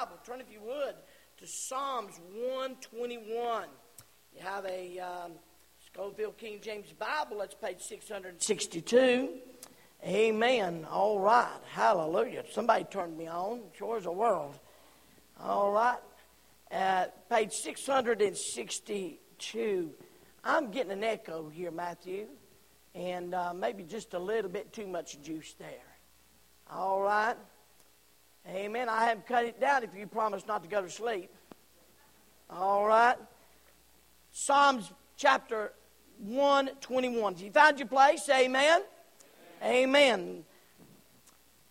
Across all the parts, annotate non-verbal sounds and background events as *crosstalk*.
Bible, turn if you would to Psalms 121. You have a um, Scofield King James Bible, that's page 662. Amen. All right. Hallelujah. Somebody turned me on. Sure as a world. All right. At page 662. I'm getting an echo here, Matthew, and uh, maybe just a little bit too much juice there. All right. Amen. I haven't cut it down if you promise not to go to sleep. All right. Psalms chapter 121. If you found your place, amen. Amen. amen.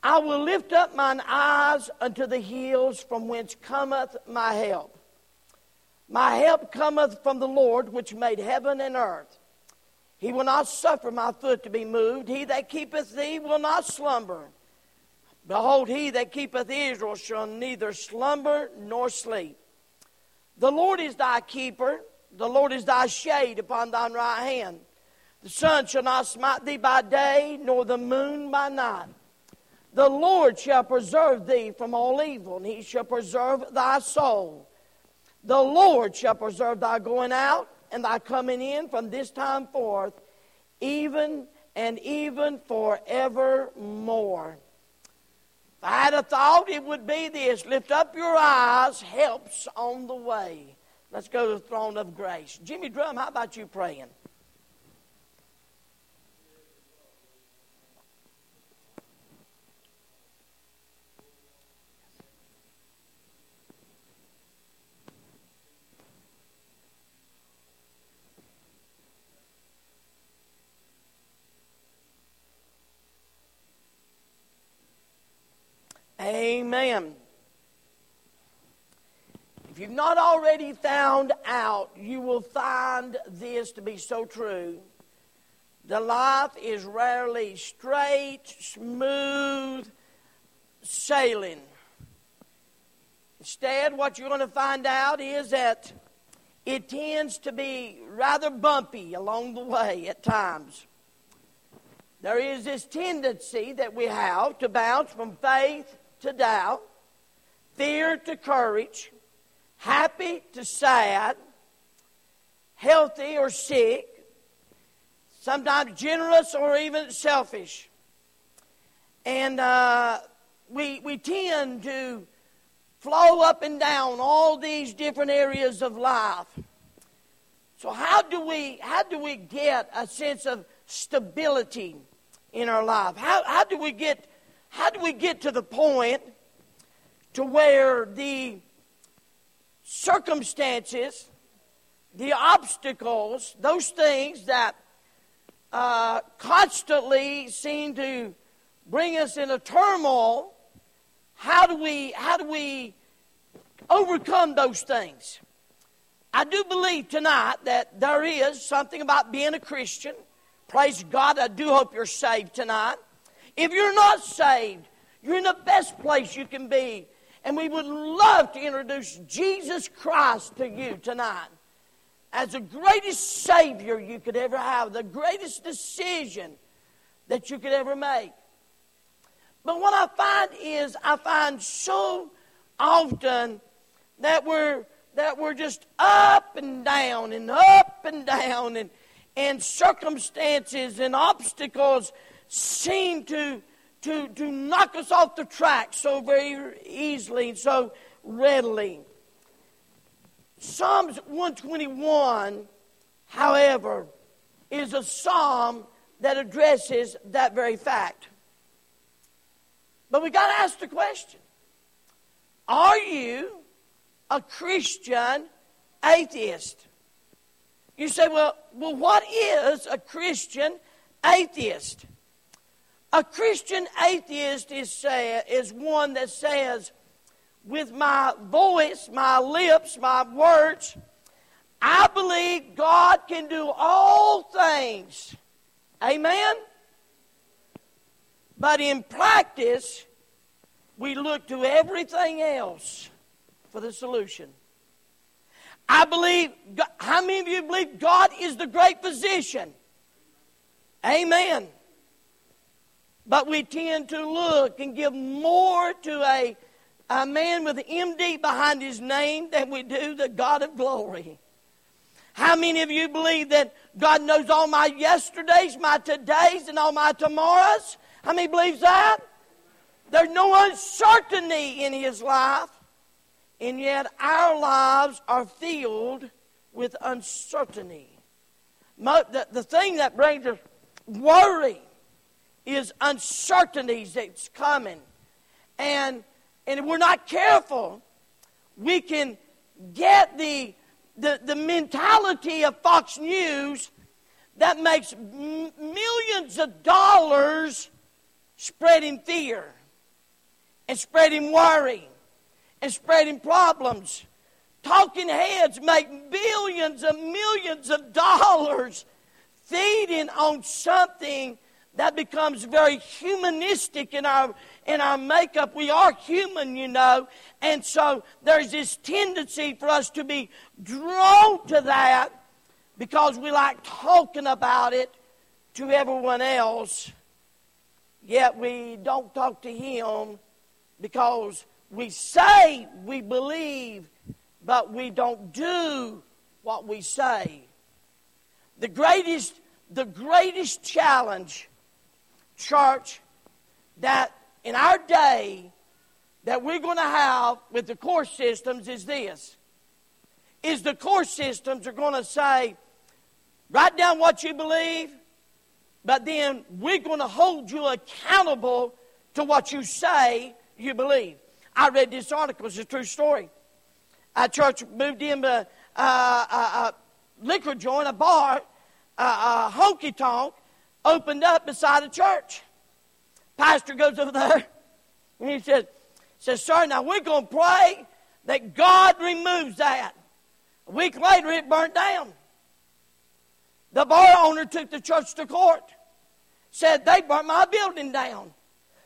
I will lift up mine eyes unto the hills from whence cometh my help. My help cometh from the Lord which made heaven and earth. He will not suffer my foot to be moved. He that keepeth thee will not slumber. Behold, he that keepeth Israel shall neither slumber nor sleep. The Lord is thy keeper, the Lord is thy shade upon thine right hand. The sun shall not smite thee by day, nor the moon by night. The Lord shall preserve thee from all evil, and he shall preserve thy soul. The Lord shall preserve thy going out and thy coming in from this time forth, even and even forevermore. If I had a thought, it would be this lift up your eyes, helps on the way. Let's go to the throne of grace. Jimmy Drum, how about you praying? Amen. If you've not already found out, you will find this to be so true. The life is rarely straight, smooth sailing. Instead, what you're going to find out is that it tends to be rather bumpy along the way at times. There is this tendency that we have to bounce from faith to doubt, fear to courage, happy to sad, healthy or sick, sometimes generous or even selfish. And uh, we, we tend to flow up and down all these different areas of life. So how do we how do we get a sense of stability in our life? How, how do we get how do we get to the point to where the circumstances, the obstacles, those things that uh, constantly seem to bring us in a turmoil, how do we how do we overcome those things? I do believe tonight that there is something about being a Christian. Praise God. I do hope you're saved tonight. If you're not saved, you're in the best place you can be. And we would love to introduce Jesus Christ to you tonight as the greatest Savior you could ever have, the greatest decision that you could ever make. But what I find is, I find so often that we're that we're just up and down and up and down and and circumstances and obstacles seem to, to, to knock us off the track so very easily and so readily. Psalms 121, however, is a psalm that addresses that very fact. But we got to ask the question Are you a Christian atheist? You say, well, well, what is a Christian atheist? A Christian atheist is, say, is one that says, with my voice, my lips, my words, I believe God can do all things. Amen? But in practice, we look to everything else for the solution. I believe, how many of you believe God is the great physician? Amen. But we tend to look and give more to a a man with an MD behind his name than we do the God of glory. How many of you believe that God knows all my yesterdays, my todays, and all my tomorrows? How many believes that? There's no uncertainty in his life, and yet our lives are filled with uncertainty. The, the thing that brings us worry is uncertainties that's coming. And, and if we're not careful, we can get the, the, the mentality of Fox News that makes m- millions of dollars spreading fear and spreading worry and spreading problems. Talking heads make billions and millions of dollars feeding on something that becomes very humanistic in our in our makeup. We are human, you know, and so there's this tendency for us to be drawn to that because we like talking about it to everyone else. Yet we don't talk to him because we say we believe, but we don't do what we say. The greatest, the greatest challenge church, that in our day that we're going to have with the course systems is this. Is the course systems are going to say write down what you believe but then we're going to hold you accountable to what you say you believe. I read this article it's a true story. A church moved in a, a, a, a liquor joint a bar a, a honky tonk opened up beside a church. Pastor goes over there and he says, says, Sir, now we're going to pray that God removes that. A week later, it burnt down. The bar owner took the church to court. Said, They burnt my building down.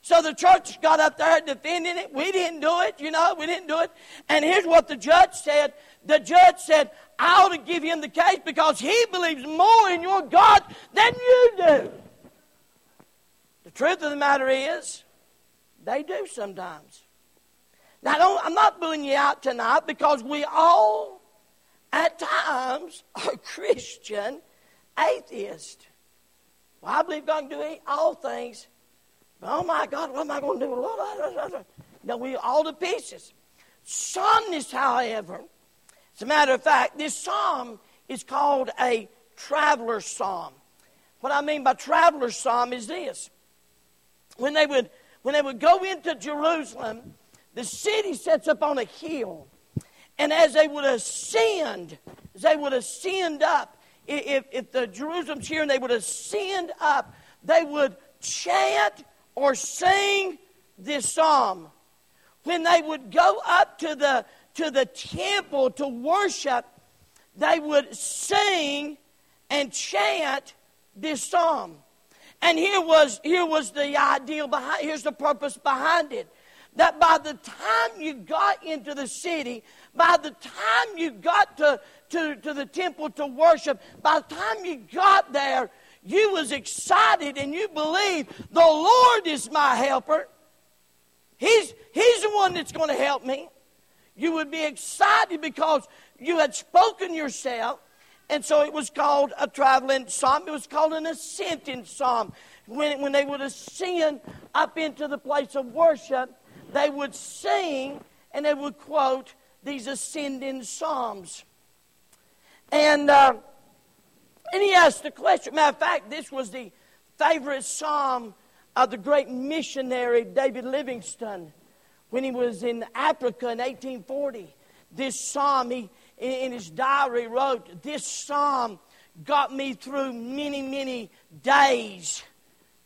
So the church got up there defending it. We didn't do it, you know, we didn't do it. And here's what the judge said. The judge said, I ought to give him the case because he believes more in your God than you do. The truth of the matter is, they do sometimes. Now, I'm not booing you out tonight because we all, at times, *laughs* are Christian atheists. Well, I believe God can do all things But Oh my God, what am I going to do? No, we all to pieces. Psalmist, however, as a matter of fact, this psalm is called a traveler's psalm. What I mean by traveler's psalm is this. When they would when they would go into Jerusalem, the city sets up on a hill. And as they would ascend, as they would ascend up, if, if the Jerusalem's here and they would ascend up, they would chant or sing this psalm. When they would go up to the, to the temple to worship, they would sing and chant this psalm. And here was, here was the ideal behind, here's the purpose behind it. That by the time you got into the city, by the time you got to, to, to the temple to worship, by the time you got there, you was excited and you believed the Lord is my helper. He's, he's the one that's going to help me. You would be excited because you had spoken yourself. And so it was called a traveling psalm. It was called an ascending psalm. When, when they would ascend up into the place of worship, they would sing and they would quote these ascending psalms. And uh, and he asked a question. Matter of fact, this was the favorite psalm of the great missionary David Livingstone when he was in Africa in 1840. This psalm, he, in his diary, wrote, This psalm got me through many, many days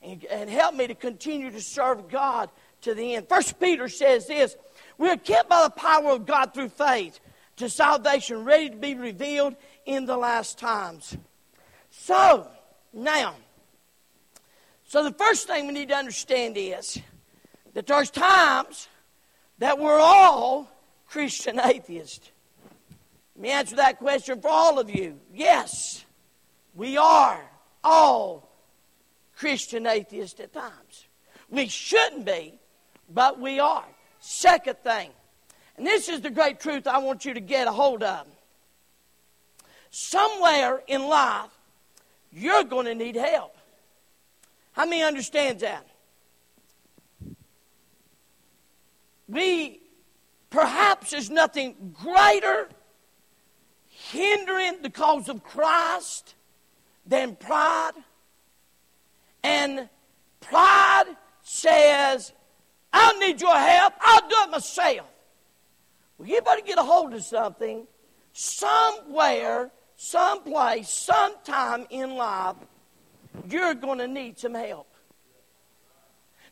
and, and helped me to continue to serve God to the end. First Peter says this We are kept by the power of God through faith to salvation, ready to be revealed in the last times. So, now, so the first thing we need to understand is that there's times that we're all Christian atheists. Let me answer that question for all of you. Yes, we are all Christian atheists at times. We shouldn't be, but we are. Second thing, and this is the great truth I want you to get a hold of. Somewhere in life, you're going to need help. How many understands that? We perhaps there's nothing greater hindering the cause of Christ than pride. And pride says, I need your help, I'll do it myself. Well, you better get a hold of something somewhere, someplace, sometime in life, you're going to need some help.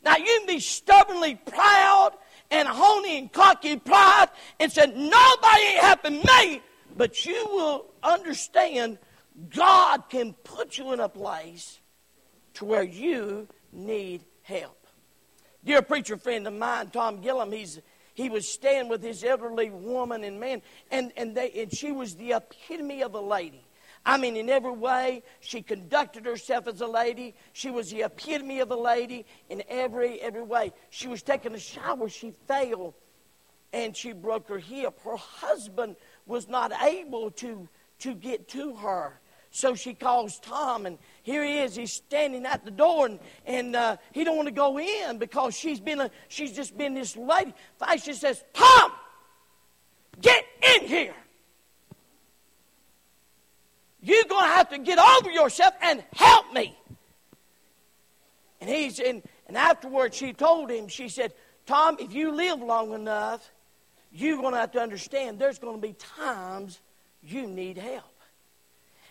Now, you can be stubbornly proud and honey and cocky pride and said, Nobody ain't helping me. But you will understand God can put you in a place to where you need help. Dear preacher friend of mine, Tom Gillum, he's he was staying with his elderly woman and man, and, and, they, and she was the epitome of a lady. I mean, in every way, she conducted herself as a lady. She was the epitome of a lady in every every way. She was taking a shower, she fell, and she broke her hip. Her husband was not able to to get to her. So she calls Tom, and here he is. He's standing at the door, and, and uh, he don't want to go in because she's been a, she's just been this lady. She says, "Tom, get in here. You're going to have to get over yourself and help me." And he's in, and afterwards she told him, she said, "Tom, if you live long enough, you're going to have to understand there's going to be times you need help."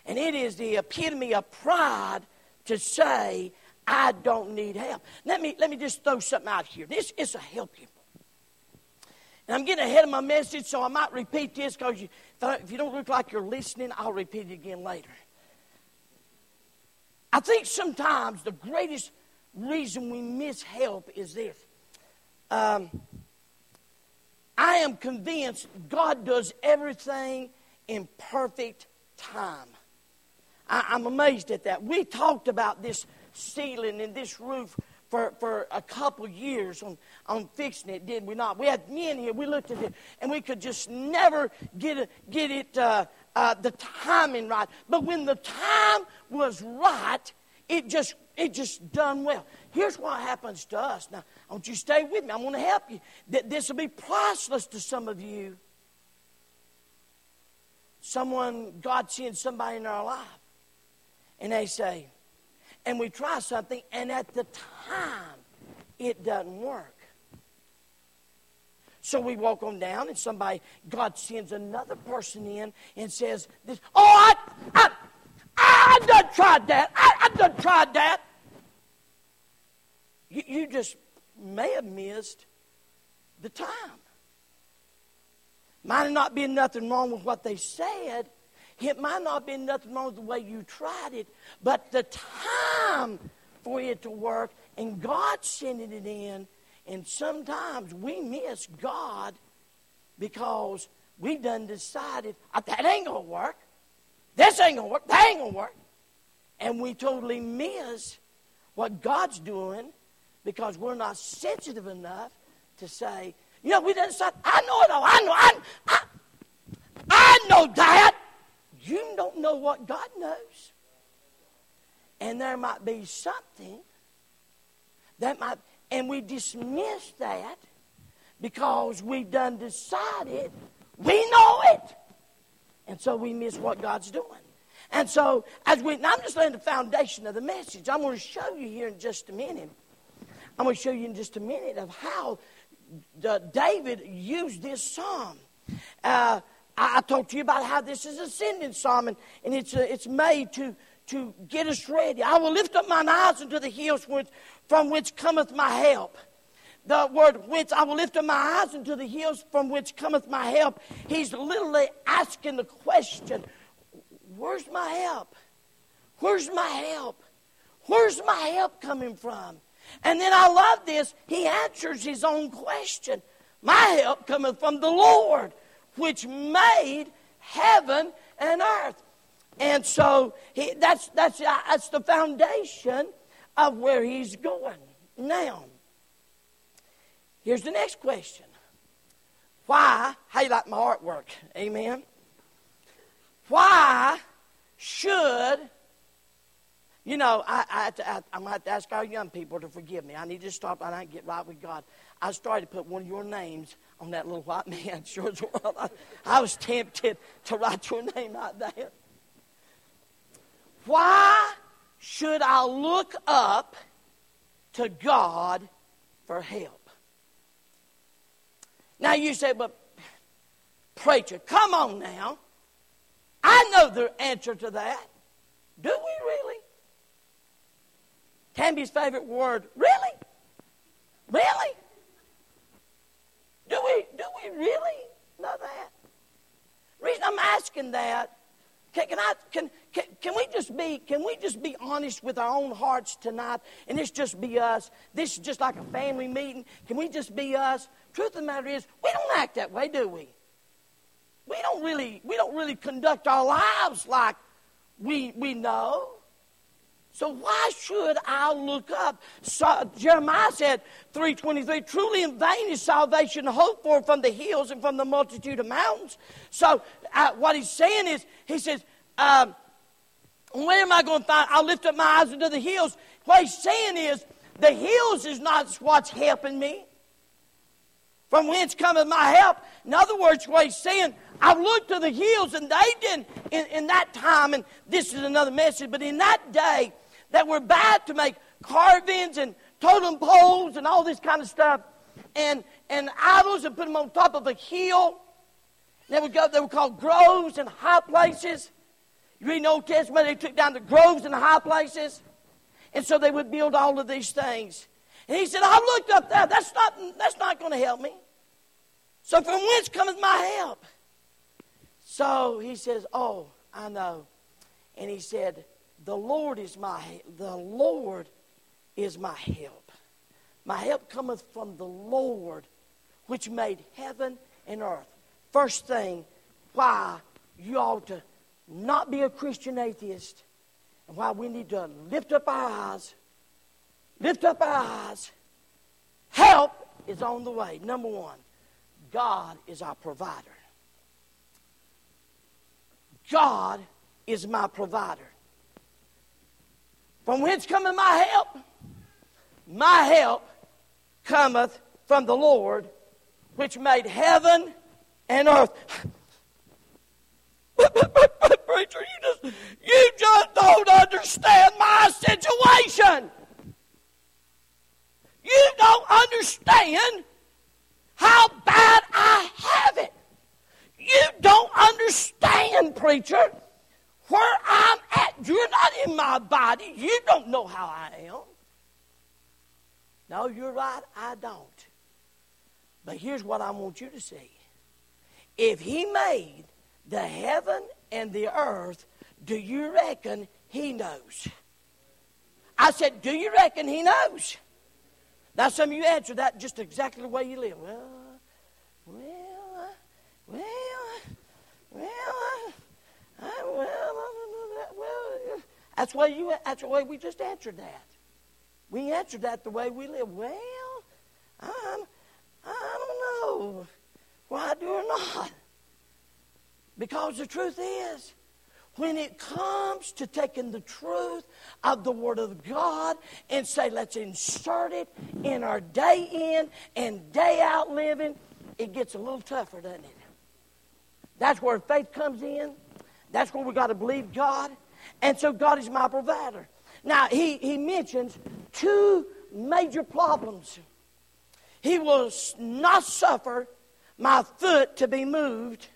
And it is the epitome of pride to say, I don't need help. Let me, let me just throw something out here. This is a help you. And I'm getting ahead of my message, so I might repeat this because you, if you don't look like you're listening, I'll repeat it again later. I think sometimes the greatest reason we miss help is this. Um, I am convinced God does everything in perfect time. I, am amazed at that. We talked about this ceiling and this roof for, for a couple years on, on fixing it, did we not? We had men here, we looked at it, and we could just never get, it, get it uh, uh, the timing right. But when the time was right, it just it just done well. Here's what happens to us. Now, I want you to stay with me. I'm going to help you. This will be priceless to some of you. Someone, God sends somebody in our life and they say, and we try something, and at the time, it doesn't work. So we walk on down, and somebody, God sends another person in and says, this, Oh, I, I, I done tried that. I, I done tried that. You, you just may have missed the time. Might not been nothing wrong with what they said, it might not have been nothing wrong with the way you tried it, but the time for it to work and God sending it in. And sometimes we miss God because we done decided ah, that ain't gonna work. This ain't gonna work. That ain't gonna work. And we totally miss what God's doing because we're not sensitive enough to say, you know, we done decide, I know it all. I know, I, I, I know that. You don't know what God knows. And there might be something that might, and we dismiss that because we've done decided we know it. And so we miss what God's doing. And so, as we, I'm just laying the foundation of the message. I'm going to show you here in just a minute. I'm going to show you in just a minute of how the, David used this psalm. Uh, I, I talked to you about how this is a sending psalm, and, and it's, uh, it's made to, to get us ready. I will lift up mine eyes unto the hills from which cometh my help. The word whence I will lift up my eyes unto the hills from which cometh my help. He's literally asking the question, Where's my help? Where's my help? Where's my help coming from? And then I love this. He answers his own question. My help cometh from the Lord which made heaven and earth. And so he, that's, that's, uh, that's the foundation of where he's going. Now, here's the next question Why? How you like my artwork? Amen. Why should you know, I, I, I, I'm going to have to ask our young people to forgive me. I need to stop and I get right with God. I started to put one of your names on that little white *laughs* man. Sure I was tempted to write your name out there. Why should I look up to God for help? Now you say, but preacher, come on now. I know the answer to that. Do we really? Tammy's favorite word, really? Really? Do we, do we really know that? reason I'm asking that, can, can I, can, can, can we just be, can we just be honest with our own hearts tonight and this just be us? This is just like a family meeting. Can we just be us? Truth of the matter is, we don't act that way, do we? We don't really, we don't really conduct our lives like we, we know. So why should I look up? So, Jeremiah said, 323, truly in vain is salvation hoped for from the hills and from the multitude of mountains. So uh, what he's saying is, he says, um, where am I going to find? I'll lift up my eyes into the hills. What he's saying is, the hills is not what's helping me. From whence cometh my help? In other words, what he's saying, I've looked to the hills, and they didn't, in, in that time, and this is another message, but in that day, that were bad to make carvings and totem poles and all this kind of stuff and, and idols and put them on top of a hill. They were, go, they were called groves and high places. You read the Old Testament, they took down the groves and the high places. And so they would build all of these things. And he said, I looked up there. That's not, that's not going to help me. So from whence cometh my help? So he says, Oh, I know. And he said, the Lord is my the Lord is my help. My help cometh from the Lord, which made heaven and earth. First thing, why you ought to not be a Christian atheist, and why we need to lift up our eyes, lift up our eyes. Help is on the way. Number one, God is our provider. God is my provider. From whence cometh my help? My help cometh from the Lord, which made heaven and earth. *laughs* Preacher, you just you just don't understand my situation. You don't understand how bad I have it. You don't understand, preacher where at. You're not in my body. You don't know how I am. No, you're right. I don't. But here's what I want you to see. If he made the heaven and the earth, do you reckon he knows? I said, do you reckon he knows? Now, some of you answer that just exactly the way you live. Well, well, well, well, well, well, that's why you. That's the way we just answered that. We answered that the way we live. Well, I'm, I don't know why do or not. Because the truth is, when it comes to taking the truth of the Word of God and say, let's insert it in our day in and day out living, it gets a little tougher, doesn't it? That's where faith comes in. That's where we got to believe God. And so God is my provider. Now, he, he mentions two major problems. He will not suffer my foot to be moved,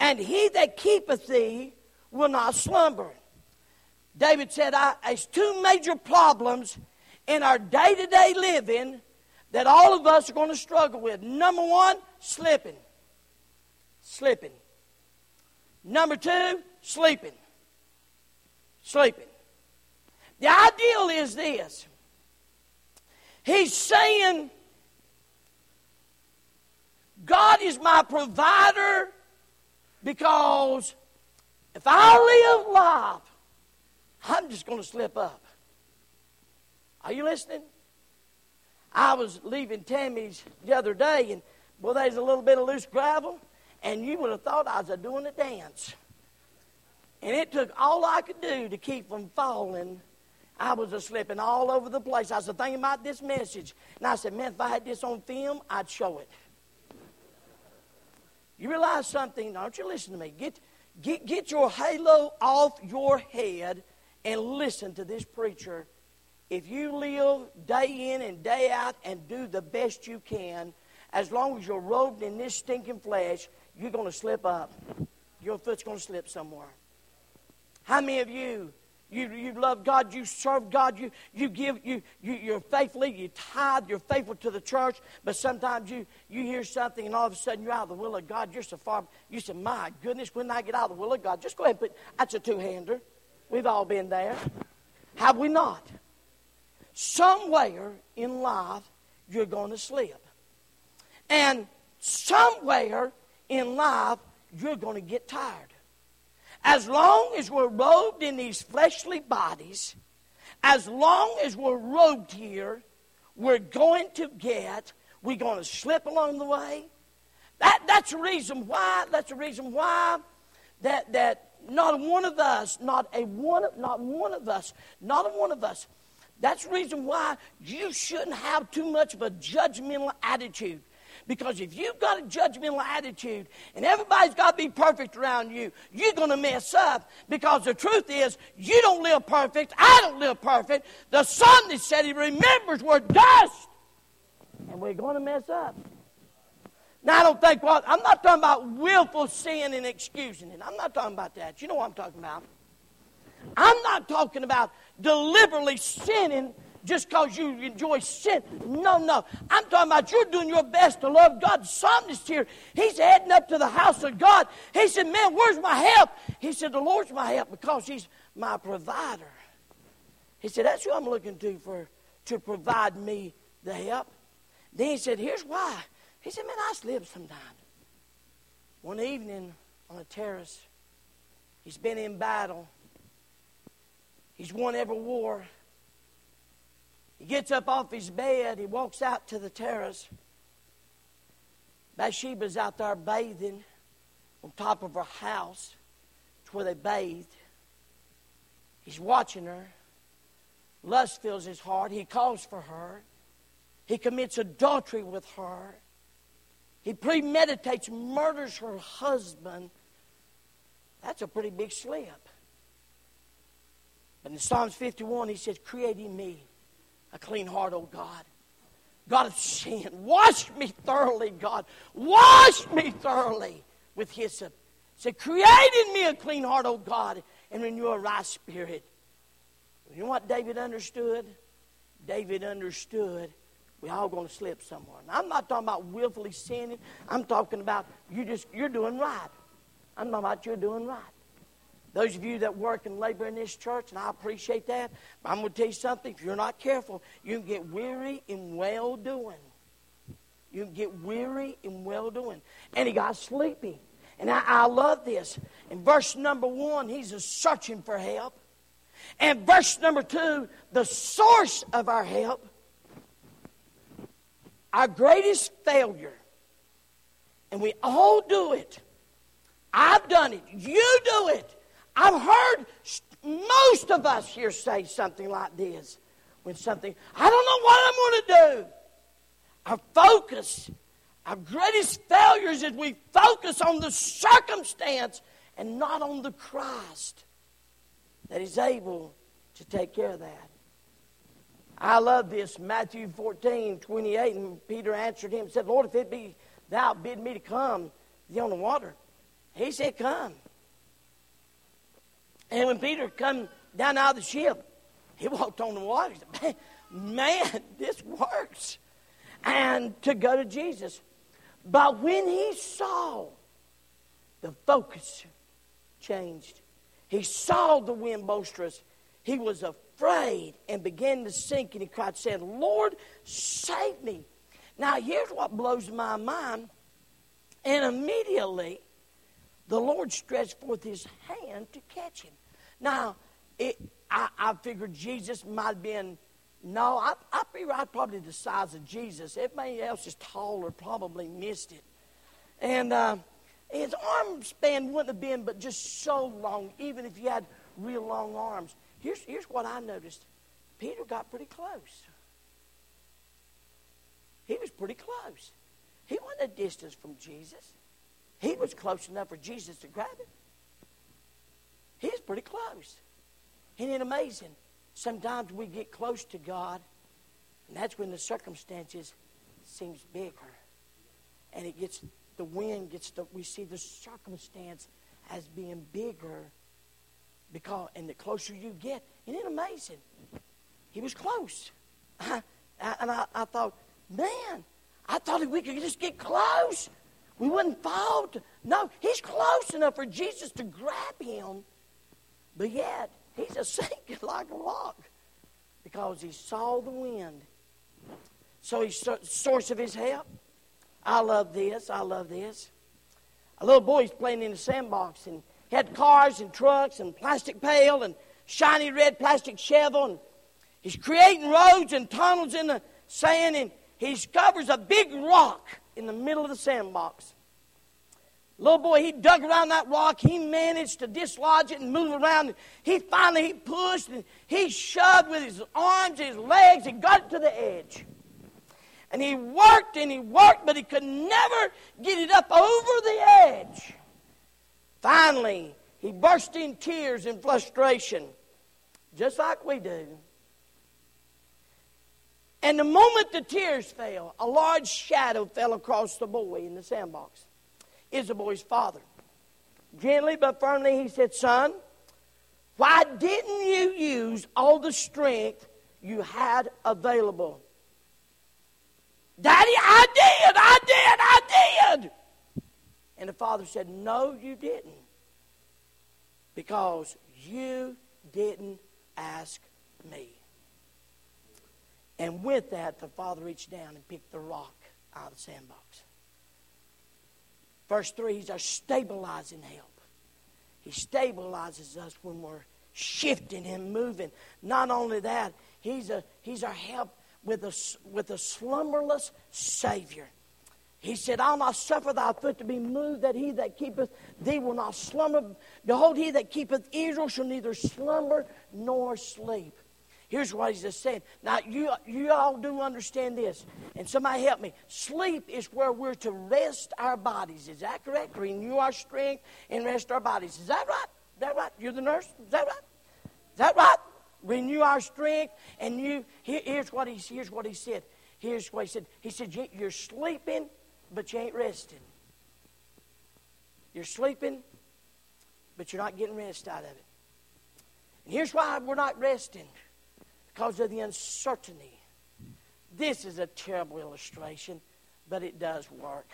and he that keepeth thee will not slumber. David said, I, There's two major problems in our day to day living that all of us are going to struggle with. Number one, slipping. Slipping. Number two, sleeping. Sleeping. The ideal is this He's saying, God is my provider because if I live life, I'm just going to slip up. Are you listening? I was leaving Tammy's the other day, and Well, there's a little bit of loose gravel, and you would have thought I was doing a dance. And it took all I could do to keep from falling. I was a slipping all over the place. I was thinking about this message. And I said, man, if I had this on film, I'd show it. You realize something? Don't you listen to me. Get, get, get your halo off your head and listen to this preacher. If you live day in and day out and do the best you can, as long as you're robed in this stinking flesh, you're going to slip up. Your foot's going to slip somewhere. How many of you you, you love God, you serve God, you, you give, you, you, you're faithfully, you tithe, you're faithful to the church, but sometimes you, you hear something and all of a sudden you're out of the will of God. You're so far, you say, My goodness, when I get out of the will of God, just go ahead and put, that's a two hander. We've all been there. Have we not? Somewhere in life, you're going to slip. And somewhere in life, you're going to get tired. As long as we're robed in these fleshly bodies, as long as we're robed here, we're going to get, we're going to slip along the way. That, that's the reason why, that's the reason why that, that not one of us, not a one, not one of us, not a one of us, that's the reason why you shouldn't have too much of a judgmental attitude. Because if you've got a judgmental attitude and everybody's got to be perfect around you, you're going to mess up. Because the truth is, you don't live perfect. I don't live perfect. The Son that said he remembers we're dust. And we're going to mess up. Now, I don't think what, I'm not talking about willful sin and excusing it. I'm not talking about that. You know what I'm talking about. I'm not talking about deliberately sinning just because you enjoy sin. No, no. I'm talking about you're doing your best to love God. The psalmist here, he's heading up to the house of God. He said, Man, where's my help? He said, The Lord's my help because He's my provider. He said, That's who I'm looking to for to provide me the help. Then he said, Here's why. He said, Man, I slip sometimes. One evening on a terrace, he's been in battle. He's won every war. He gets up off his bed. He walks out to the terrace. Bathsheba's out there bathing on top of her house. It's where they bathed. He's watching her. Lust fills his heart. He calls for her. He commits adultery with her. He premeditates, murders her husband. That's a pretty big slip. But in Psalms 51, he says, Create in me a clean heart, O God. God of sin, wash me thoroughly, God. Wash me thoroughly with hyssop. Say, create in me a clean heart, O God, and renew a right spirit. You know what David understood? David understood we all going to slip somewhere. Now, I'm not talking about willfully sinning. I'm talking about you just you're doing right. I'm talking about you're doing right. Those of you that work and labor in this church, and I appreciate that, but I'm going to tell you something. If you're not careful, you can get weary in well doing. You can get weary in well doing. And he got sleepy. And I, I love this. In verse number one, he's searching for help. And verse number two, the source of our help, our greatest failure, and we all do it. I've done it. You do it. I've heard most of us here say something like this when something, I don't know what I'm going to do. Our focus, our greatest failures is we focus on the circumstance and not on the Christ that is able to take care of that. I love this, Matthew 14, 28, and Peter answered him and said, Lord, if it be thou bid me to come thee on the water. He said, Come. And when Peter come down out of the ship, he walked on the water. Said, man, this works. And to go to Jesus. But when he saw, the focus changed. He saw the wind boisterous. He was afraid and began to sink, and he cried, saying, Lord, save me. Now, here's what blows my mind. And immediately, the Lord stretched forth his hand to catch him. Now, it, I, I figured Jesus might have been No, I, I figure I'm probably the size of Jesus. Everybody else is taller, probably missed it. And uh, his arm span wouldn't have been but just so long, even if he had real long arms. Here's, here's what I noticed Peter got pretty close. He was pretty close. He wasn't a distance from Jesus. He was close enough for Jesus to grab him. He was pretty close. Isn't it amazing? Sometimes we get close to God, and that's when the circumstances seems bigger. And it gets the wind gets the we see the circumstance as being bigger because and the closer you get, isn't it amazing? He was close. I, *laughs* I, and I, I thought, man, I thought if we could just get close, we wouldn't fall. To, no, he's close enough for Jesus to grab him, but yet he's a *laughs* sinking like a rock because he saw the wind. So he's the source of his help. I love this. I love this. A little boy's playing in the sandbox and he had cars and trucks and plastic pail and shiny red plastic shovel and he's creating roads and tunnels in the sand and he discovers a big rock in the middle of the sandbox. Little boy, he dug around that rock. He managed to dislodge it and move around. He finally he pushed and he shoved with his arms, and his legs, and got it to the edge. And he worked and he worked, but he could never get it up over the edge. Finally, he burst in tears in frustration, just like we do. And the moment the tears fell, a large shadow fell across the boy in the sandbox. Is the boy's father. Gently but firmly, he said, Son, why didn't you use all the strength you had available? Daddy, I did, I did, I did. And the father said, No, you didn't. Because you didn't ask me. And with that, the father reached down and picked the rock out of the sandbox. Verse 3 He's our stabilizing help. He stabilizes us when we're shifting and moving. Not only that, He's, a, he's our help with a, with a slumberless Savior. He said, I'll not suffer thy foot to be moved, that he that keepeth thee will not slumber. Behold, he that keepeth Israel shall neither slumber nor sleep. Here's what he's just saying. Now, you, you all do understand this. And somebody help me. Sleep is where we're to rest our bodies. Is that correct? Renew our strength and rest our bodies. Is that right? Is that right? You're the nurse? Is that right? Is that right? Renew our strength. And you, here, here's, what he, here's what he said. Here's what he said. He said, You're sleeping, but you ain't resting. You're sleeping, but you're not getting rest out of it. And here's why we're not resting because of the uncertainty. This is a terrible illustration, but it does work.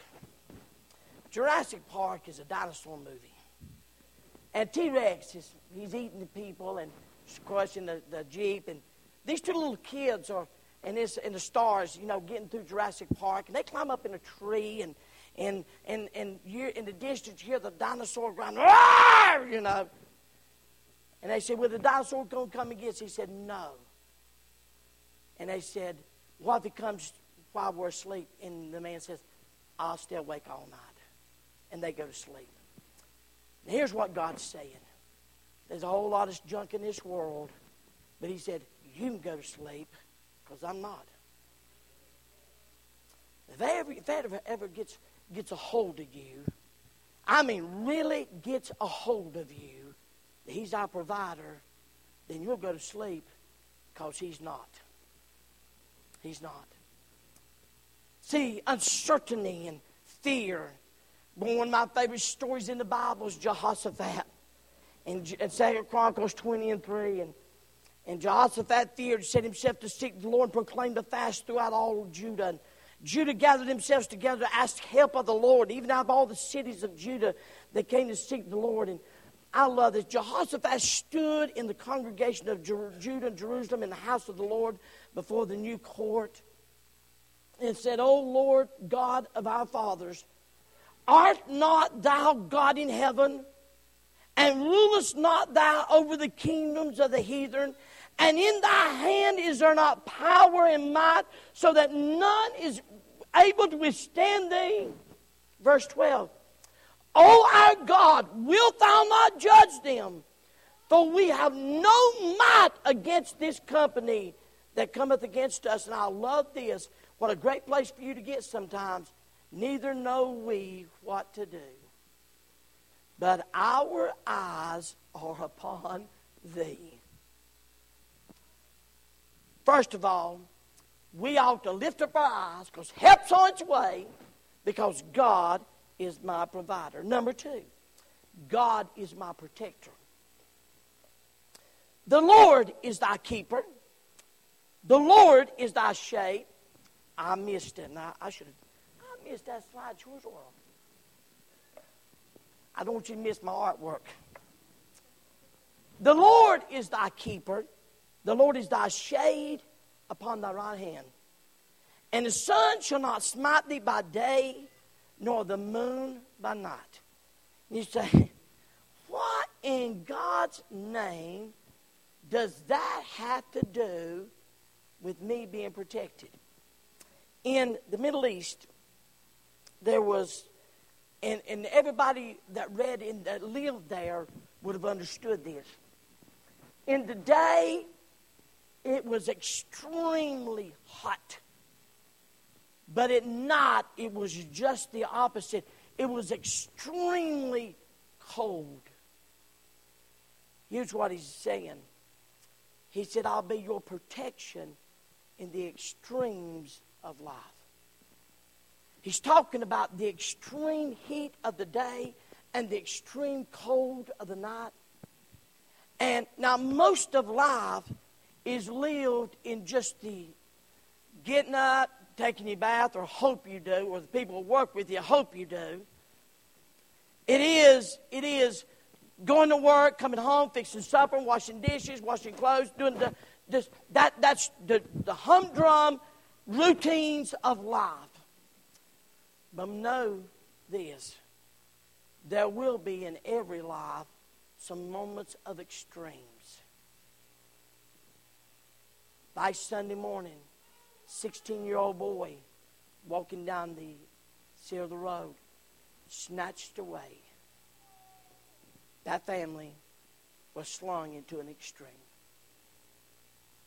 Jurassic Park is a dinosaur movie. And T Rex, is, he's eating the people and crushing the, the Jeep. And these two little kids are in, this, in the stars, you know, getting through Jurassic Park. And they climb up in a tree, and, and, and, and you in the distance, you hear the dinosaur grunt, you know. And they said, Well, the dinosaur to come and us? He said, No. And they said, What if he comes while we're asleep? And the man says, I'll stay awake all night. And they go to sleep. Now, here's what God's saying there's a whole lot of junk in this world, but He said, You can go to sleep because I'm not. If that ever, if that ever, ever gets, gets a hold of you, I mean, really gets a hold of you, He's our provider, then you'll go to sleep because He's not. He's not. See, uncertainty and fear. One of my favorite stories in the Bible is Jehoshaphat. In, in 2 Chronicles 20 and 3. And, and Jehoshaphat feared, set himself to seek the Lord, and proclaimed a fast throughout all Judah. And Judah gathered themselves together to ask help of the Lord. Even out of all the cities of Judah, they came to seek the Lord. And I love this. Jehoshaphat stood in the congregation of Judah and Jerusalem in the house of the Lord before the new court and said, O Lord God of our fathers, art not thou God in heaven? And rulest not thou over the kingdoms of the heathen? And in thy hand is there not power and might, so that none is able to withstand thee? Verse 12. O our God, wilt thou not judge them? For we have no might against this company that cometh against us. And I love this. What a great place for you to get sometimes. Neither know we what to do. But our eyes are upon thee. First of all, we ought to lift up our eyes because help's on its way because God is my provider. Number two, God is my protector. The Lord is thy keeper. The Lord is thy shade. I missed it. I, I should have. I missed that slide. Where's Oral? I don't want you to miss my artwork. The Lord is thy keeper. The Lord is thy shade upon thy right hand. And the sun shall not smite thee by day, nor the moon by night. And you say, *laughs* what in God's name does that have to do with me being protected? In the Middle East, there was, and, and everybody that read and that lived there would have understood this. In the day, it was extremely hot. But at night, it was just the opposite. It was extremely cold. Here's what he's saying He said, I'll be your protection in the extremes of life. He's talking about the extreme heat of the day and the extreme cold of the night. And now, most of life is lived in just the getting up, taking your bath, or hope you do, or the people who work with you hope you do. It is, it is going to work, coming home, fixing supper, washing dishes, washing clothes, doing the, this, that, that's the, the humdrum routines of life. But know this there will be in every life some moments of extremes. By Sunday morning, 16 year old boy walking down the side of the road, snatched away. That family was slung into an extreme.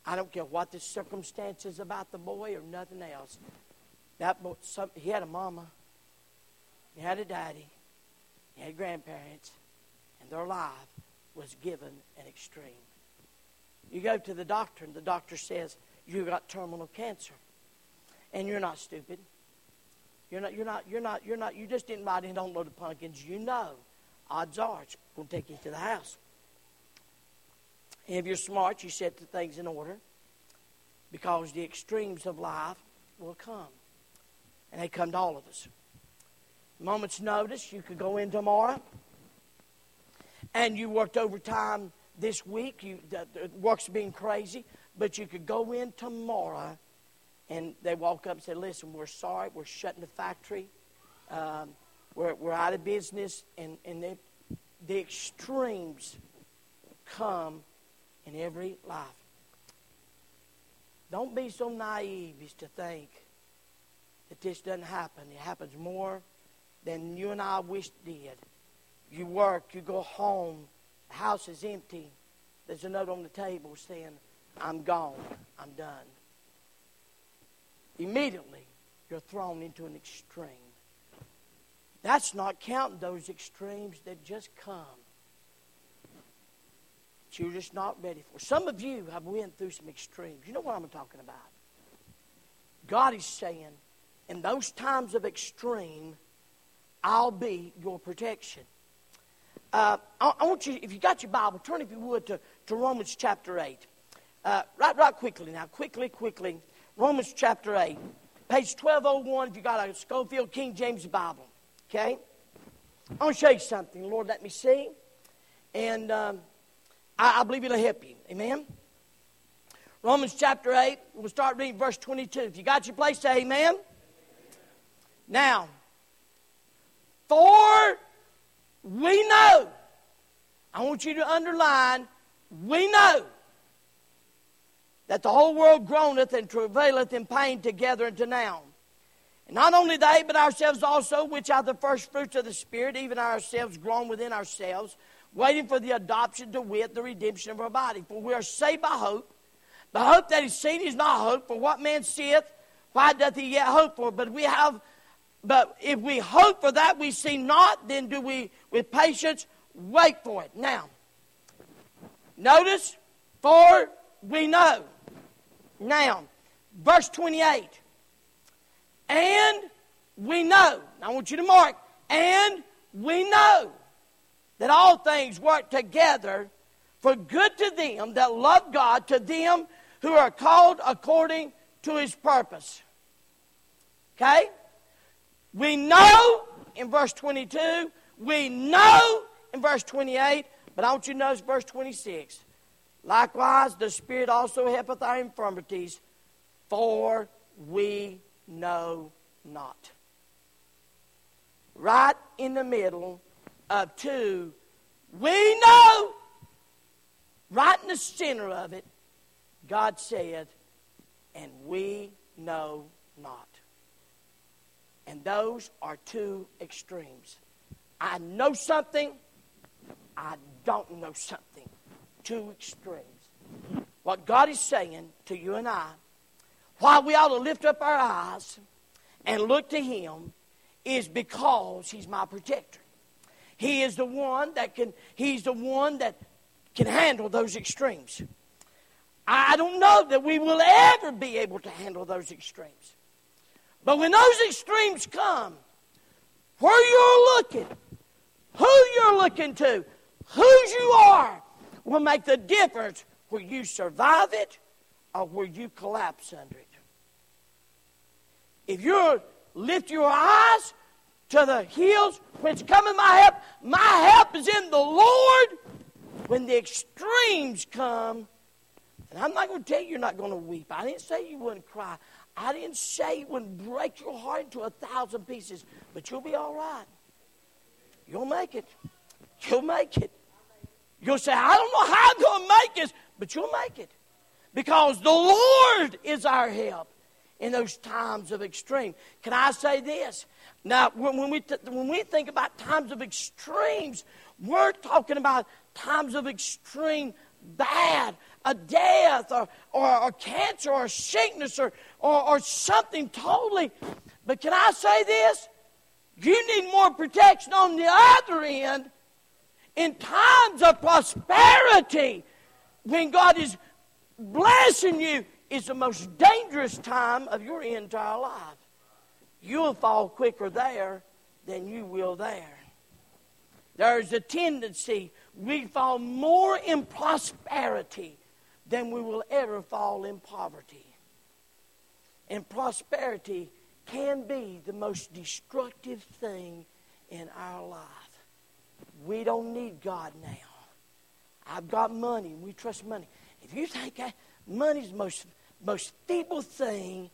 I don't care what the circumstances about the boy or nothing else. That boy, some, he had a mama, he had a daddy, he had grandparents, and their life was given an extreme. You go to the doctor, and the doctor says, You've got terminal cancer. And you're not stupid. You're not, you're not, you're not, you're not, you just didn't ride in on load of pumpkins. You know, odds are it's going to take you to the house. And if you're smart, you set the things in order because the extremes of life will come. And they come to all of us. Moment's notice, you could go in tomorrow and you worked overtime this week. You, the, the work's been crazy, but you could go in tomorrow and they walk up and say, Listen, we're sorry, we're shutting the factory, um, we're, we're out of business, and, and they, the extremes come in every life. Don't be so naive as to think that this doesn't happen. It happens more than you and I wish did. You work, you go home, the house is empty. There's a note on the table saying, I'm gone, I'm done. Immediately, you're thrown into an extreme. That's not counting those extremes that just come. You're just not ready for. Some of you have went through some extremes. You know what I'm talking about. God is saying, in those times of extreme, I'll be your protection. Uh, I, I, want you, if you got your Bible, turn if you would to, to Romans chapter 8. Uh, right, right quickly now, quickly, quickly. Romans chapter 8, page 1201 if you got a Scofield King James Bible. Okay? I want to show you something. Lord, let me see. And um, I, I believe it'll help you. Amen? Romans chapter 8, we'll start reading verse 22. If you got your place, say amen. Now, for we know, I want you to underline, we know that the whole world groaneth and travaileth in pain together unto now. And not only they, but ourselves also, which are the first fruits of the Spirit, even ourselves groan within ourselves, waiting for the adoption to wit, the redemption of our body. For we are saved by hope. The hope that is seen is not hope, for what man seeth, why doth he yet hope for? But we have, but if we hope for that we see not, then do we with patience wait for it. Now, notice, for we know. Now, verse 28. And we know. I want you to mark. And we know that all things work together for good to them that love God, to them who are called according to his purpose. Okay? We know in verse 22, we know in verse 28, but I want you to notice verse 26. Likewise, the Spirit also helpeth our infirmities, for we know not. Right in the middle of two, we know. Right in the center of it, God said, and we know not. And those are two extremes. I know something, I don't know something. Two extremes. What God is saying to you and I, why we ought to lift up our eyes and look to Him, is because He's my protector. He is the one that can, He's the one that can handle those extremes. I don't know that we will ever be able to handle those extremes. But when those extremes come, where you're looking, who you're looking to, whose you are, will make the difference where you survive it or where you collapse under it. If you lift your eyes to the hills whence coming my help, my help is in the Lord. When the extremes come, and I'm not going to tell you you're not going to weep. I didn't say you wouldn't cry. I didn't say it wouldn't break your heart into a thousand pieces, but you'll be all right. You'll make it. You'll make it. You'll say, I don't know how I'm going to make this, but you'll make it. Because the Lord is our help in those times of extreme. Can I say this? Now, when we, th- when we think about times of extremes, we're talking about times of extreme bad, a death or, or, or cancer or sickness or, or, or something totally. But can I say this? You need more protection on the other end in times of prosperity when God is blessing you is the most dangerous time of your entire life. You'll fall quicker there than you will there. There's a tendency we fall more in prosperity than we will ever fall in poverty. And prosperity can be the most destructive thing in our life. We don't need God now. I've got money. And we trust money. If you think money's the most, most feeble thing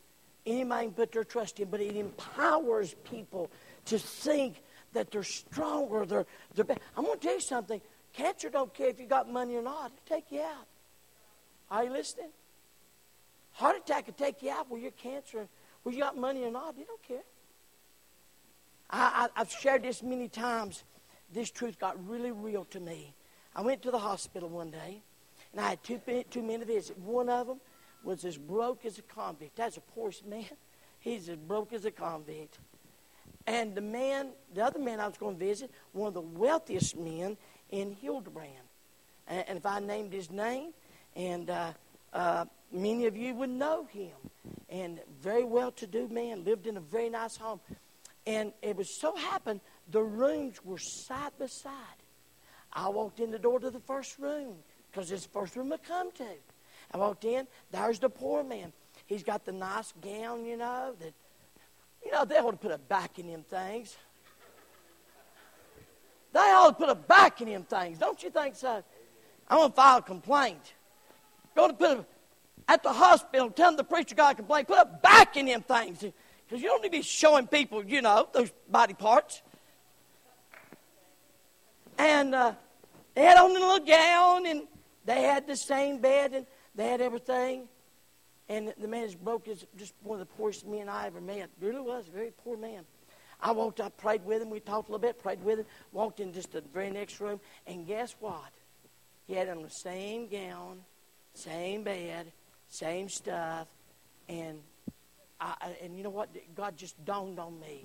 anybody can put their trust in, but it empowers people to think that they're stronger. They're, they're better. I'm going to tell you something. Cancer don't care if you got money or not. It'll take you out. Are you listening? Heart attack will take you out where you're cancer, where you got money or not. They don't care. I, I, I've shared this many times. This truth got really real to me. I went to the hospital one day, and I had two, two men to visit. One of them was as broke as a convict. That's a poor man. *laughs* He's as broke as a convict. And the man, the other man I was going to visit, one of the wealthiest men in Hildebran. And, and if I named his name, and uh, uh, many of you would know him. And very well to do man, lived in a very nice home. And it was so happened the rooms were side by side. I walked in the door to the first room because it's the first room I come to. I walked in, there's the poor man. He's got the nice gown, you know, that, you know, they ought to put a back in them things. They ought to put a back in them things. Don't you think so? I'm going to file a complaint. Go to put a, at the hospital, tell the preacher got a complaint, put a back in them things. Because you don't need to be showing people, you know, those body parts. And uh, they had on a little gown, and they had the same bed, and they had everything. And the man is broke, is just one of the poorest men I ever met. Really was, a very poor man. I walked up, prayed with him. We talked a little bit, prayed with him. Walked in just the very next room, and guess what? He had on the same gown, same bed, same stuff, and I, and you know what? God just dawned on me.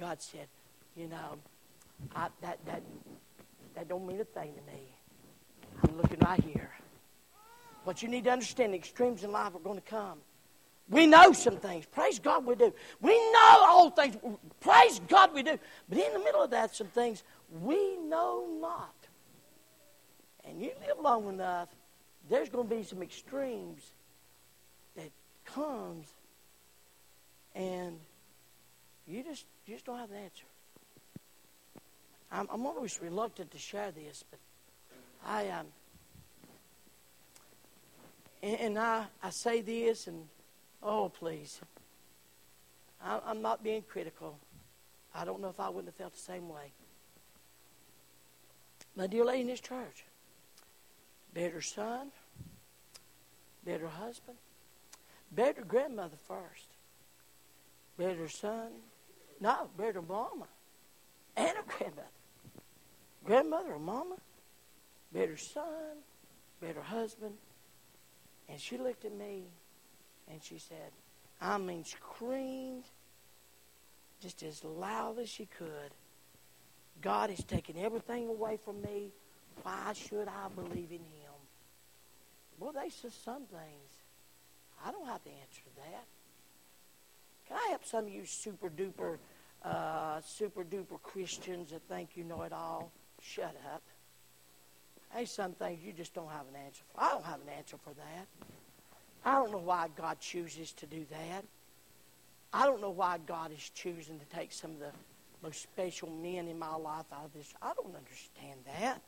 God said, you know, I, that that that don't mean a thing to me. I'm looking right here. But you need to understand the extremes in life are going to come. We know some things. Praise God we do. We know all things. Praise God we do. But in the middle of that, some things we know not. And you live long enough, there's going to be some extremes that comes and you just you just don't have an answer. I'm, I'm always reluctant to share this, but I um, and, and I I say this and Oh, please. I, I'm not being critical. I don't know if I wouldn't have felt the same way. My dear lady in this church, better son, better husband, better grandmother first, better son, no, better mama, and a grandmother. Grandmother or mama, better son, better husband. And she looked at me and she said, I mean, screamed just as loud as she could. God has taken everything away from me. Why should I believe in Him? Well, they said some things. I don't have to answer to that. Can I help some of you super duper, uh, super duper Christians that think you know it all? Shut up. Hey, some things you just don't have an answer for. I don't have an answer for that. I don't know why God chooses to do that. I don't know why God is choosing to take some of the most special men in my life out of this. I don't understand that.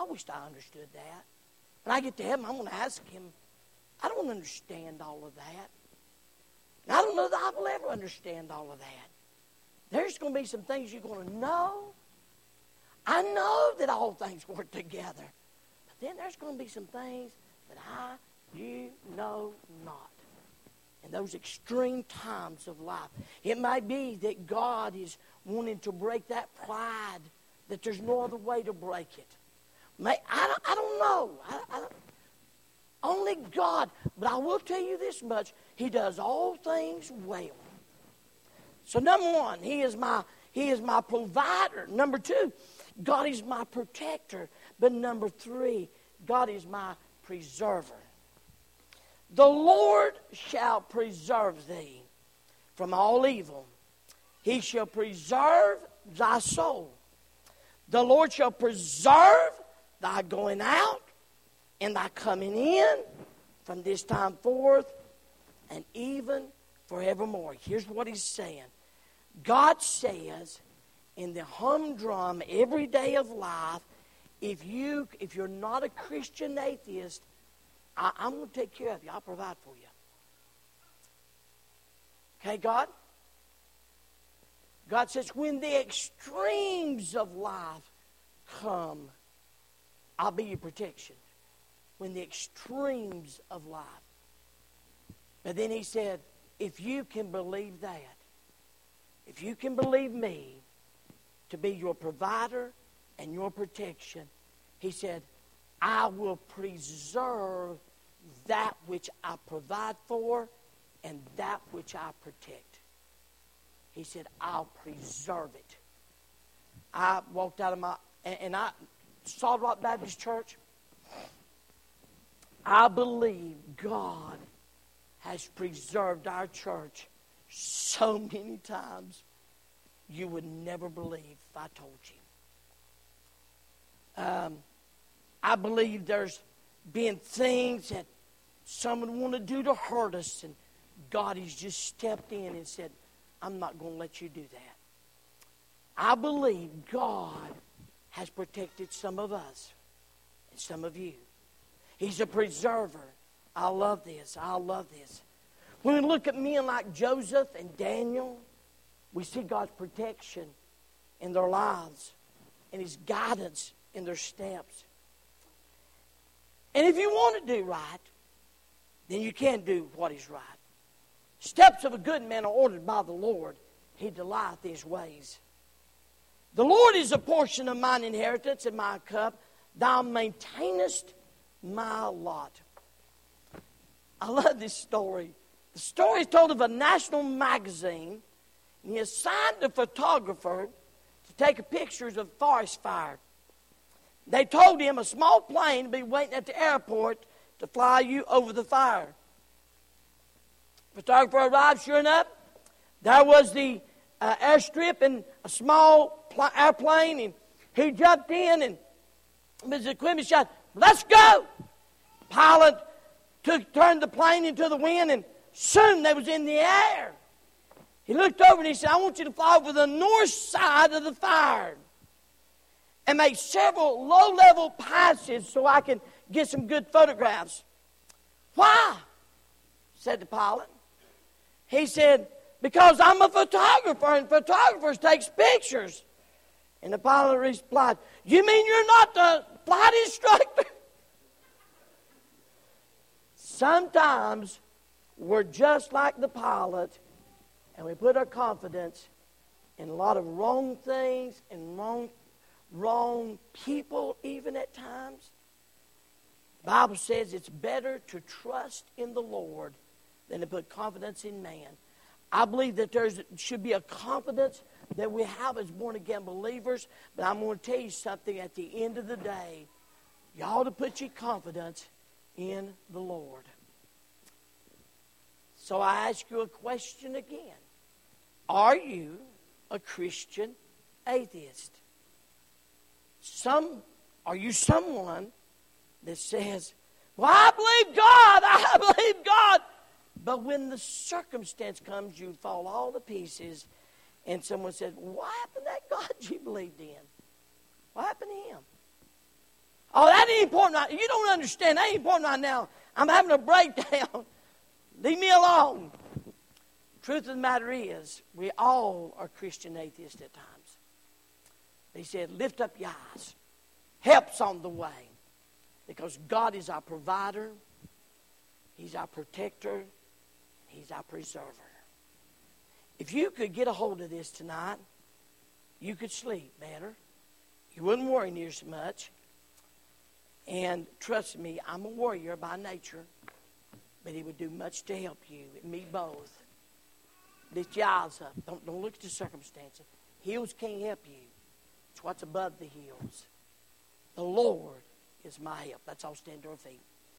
I wish I understood that. When I get to heaven, I'm going to ask him, I don't understand all of that. And I don't know that I will ever understand all of that. There's going to be some things you're going to know. I know that all things work together. But then there's going to be some things that I you know not. In those extreme times of life, it may be that God is wanting to break that pride, that there's no other way to break it. May, I, don't, I don't know. I, I don't, only God. But I will tell you this much He does all things well. So, number one, He is my, he is my provider. Number two, God is my protector. But number three, God is my preserver. The Lord shall preserve thee from all evil. He shall preserve thy soul. The Lord shall preserve thy going out and thy coming in from this time forth and even forevermore. Here's what he's saying God says in the humdrum every day of life, if you if you're not a Christian atheist, I, am going to take care of you. I'll provide for you. Okay, God? God says, when the extremes of life come, I'll be your protection. When the extremes of life. But then he said, if you can believe that, if you can believe me to be your provider and your protection, he said, I will preserve that which I provide for and that which I protect. He said, I'll preserve it. I walked out of my, and I, Solid Rock Baptist Church, I believe God has preserved our church so many times you would never believe if I told you. Um, I believe there's been things that someone want to do to hurt us, and God has just stepped in and said, I'm not going to let you do that. I believe God has protected some of us and some of you. He's a preserver. I love this. I love this. When we look at men like Joseph and Daniel, we see God's protection in their lives and His guidance in their steps. And if you want to do right, then you can do what is right. Steps of a good man are ordered by the Lord. He delighteth his ways. The Lord is a portion of mine inheritance and my cup. Thou maintainest my lot. I love this story. The story is told of a national magazine, and he assigned a photographer to take pictures of forest fire. They told him a small plane would be waiting at the airport to fly you over the fire. Photographer arrived, sure enough. There was the uh, airstrip and a small pl- airplane, and he jumped in, and Mrs. Equipment shot, Let's go! Pilot took, turned the plane into the wind, and soon they was in the air. He looked over and he said, I want you to fly over the north side of the fire and make several low level passes so I can get some good photographs. Why? said the pilot. He said, Because I'm a photographer and photographers takes pictures. And the pilot replied, You mean you're not the flight instructor? *laughs* Sometimes we're just like the pilot and we put our confidence in a lot of wrong things and wrong, wrong people, even at times. The Bible says it's better to trust in the Lord than to put confidence in man. I believe that there should be a confidence that we have as born again believers, but I'm going to tell you something at the end of the day. You ought to put your confidence in the Lord. So I ask you a question again Are you a Christian atheist? Some, are you someone that says, Well, I believe God, I *laughs* believe God. But when the circumstance comes, you fall all to pieces, and someone says, What happened to that God *laughs* you believed in? What happened to him? Oh, that ain't important. Right. You don't understand. That ain't important right now. I'm having a breakdown. *laughs* Leave me alone. Truth of the matter is, we all are Christian atheists at times. He said, Lift up your eyes. Help's on the way. Because God is our provider, He's our protector, He's our preserver. If you could get a hold of this tonight, you could sleep better. You wouldn't worry near so much. And trust me, I'm a warrior by nature, but he would do much to help you and me both. Your eyes up. Don't, don't look at the circumstances. Hills can't help you. It's what's above the hills. The Lord is my help. Let's all stand to our feet.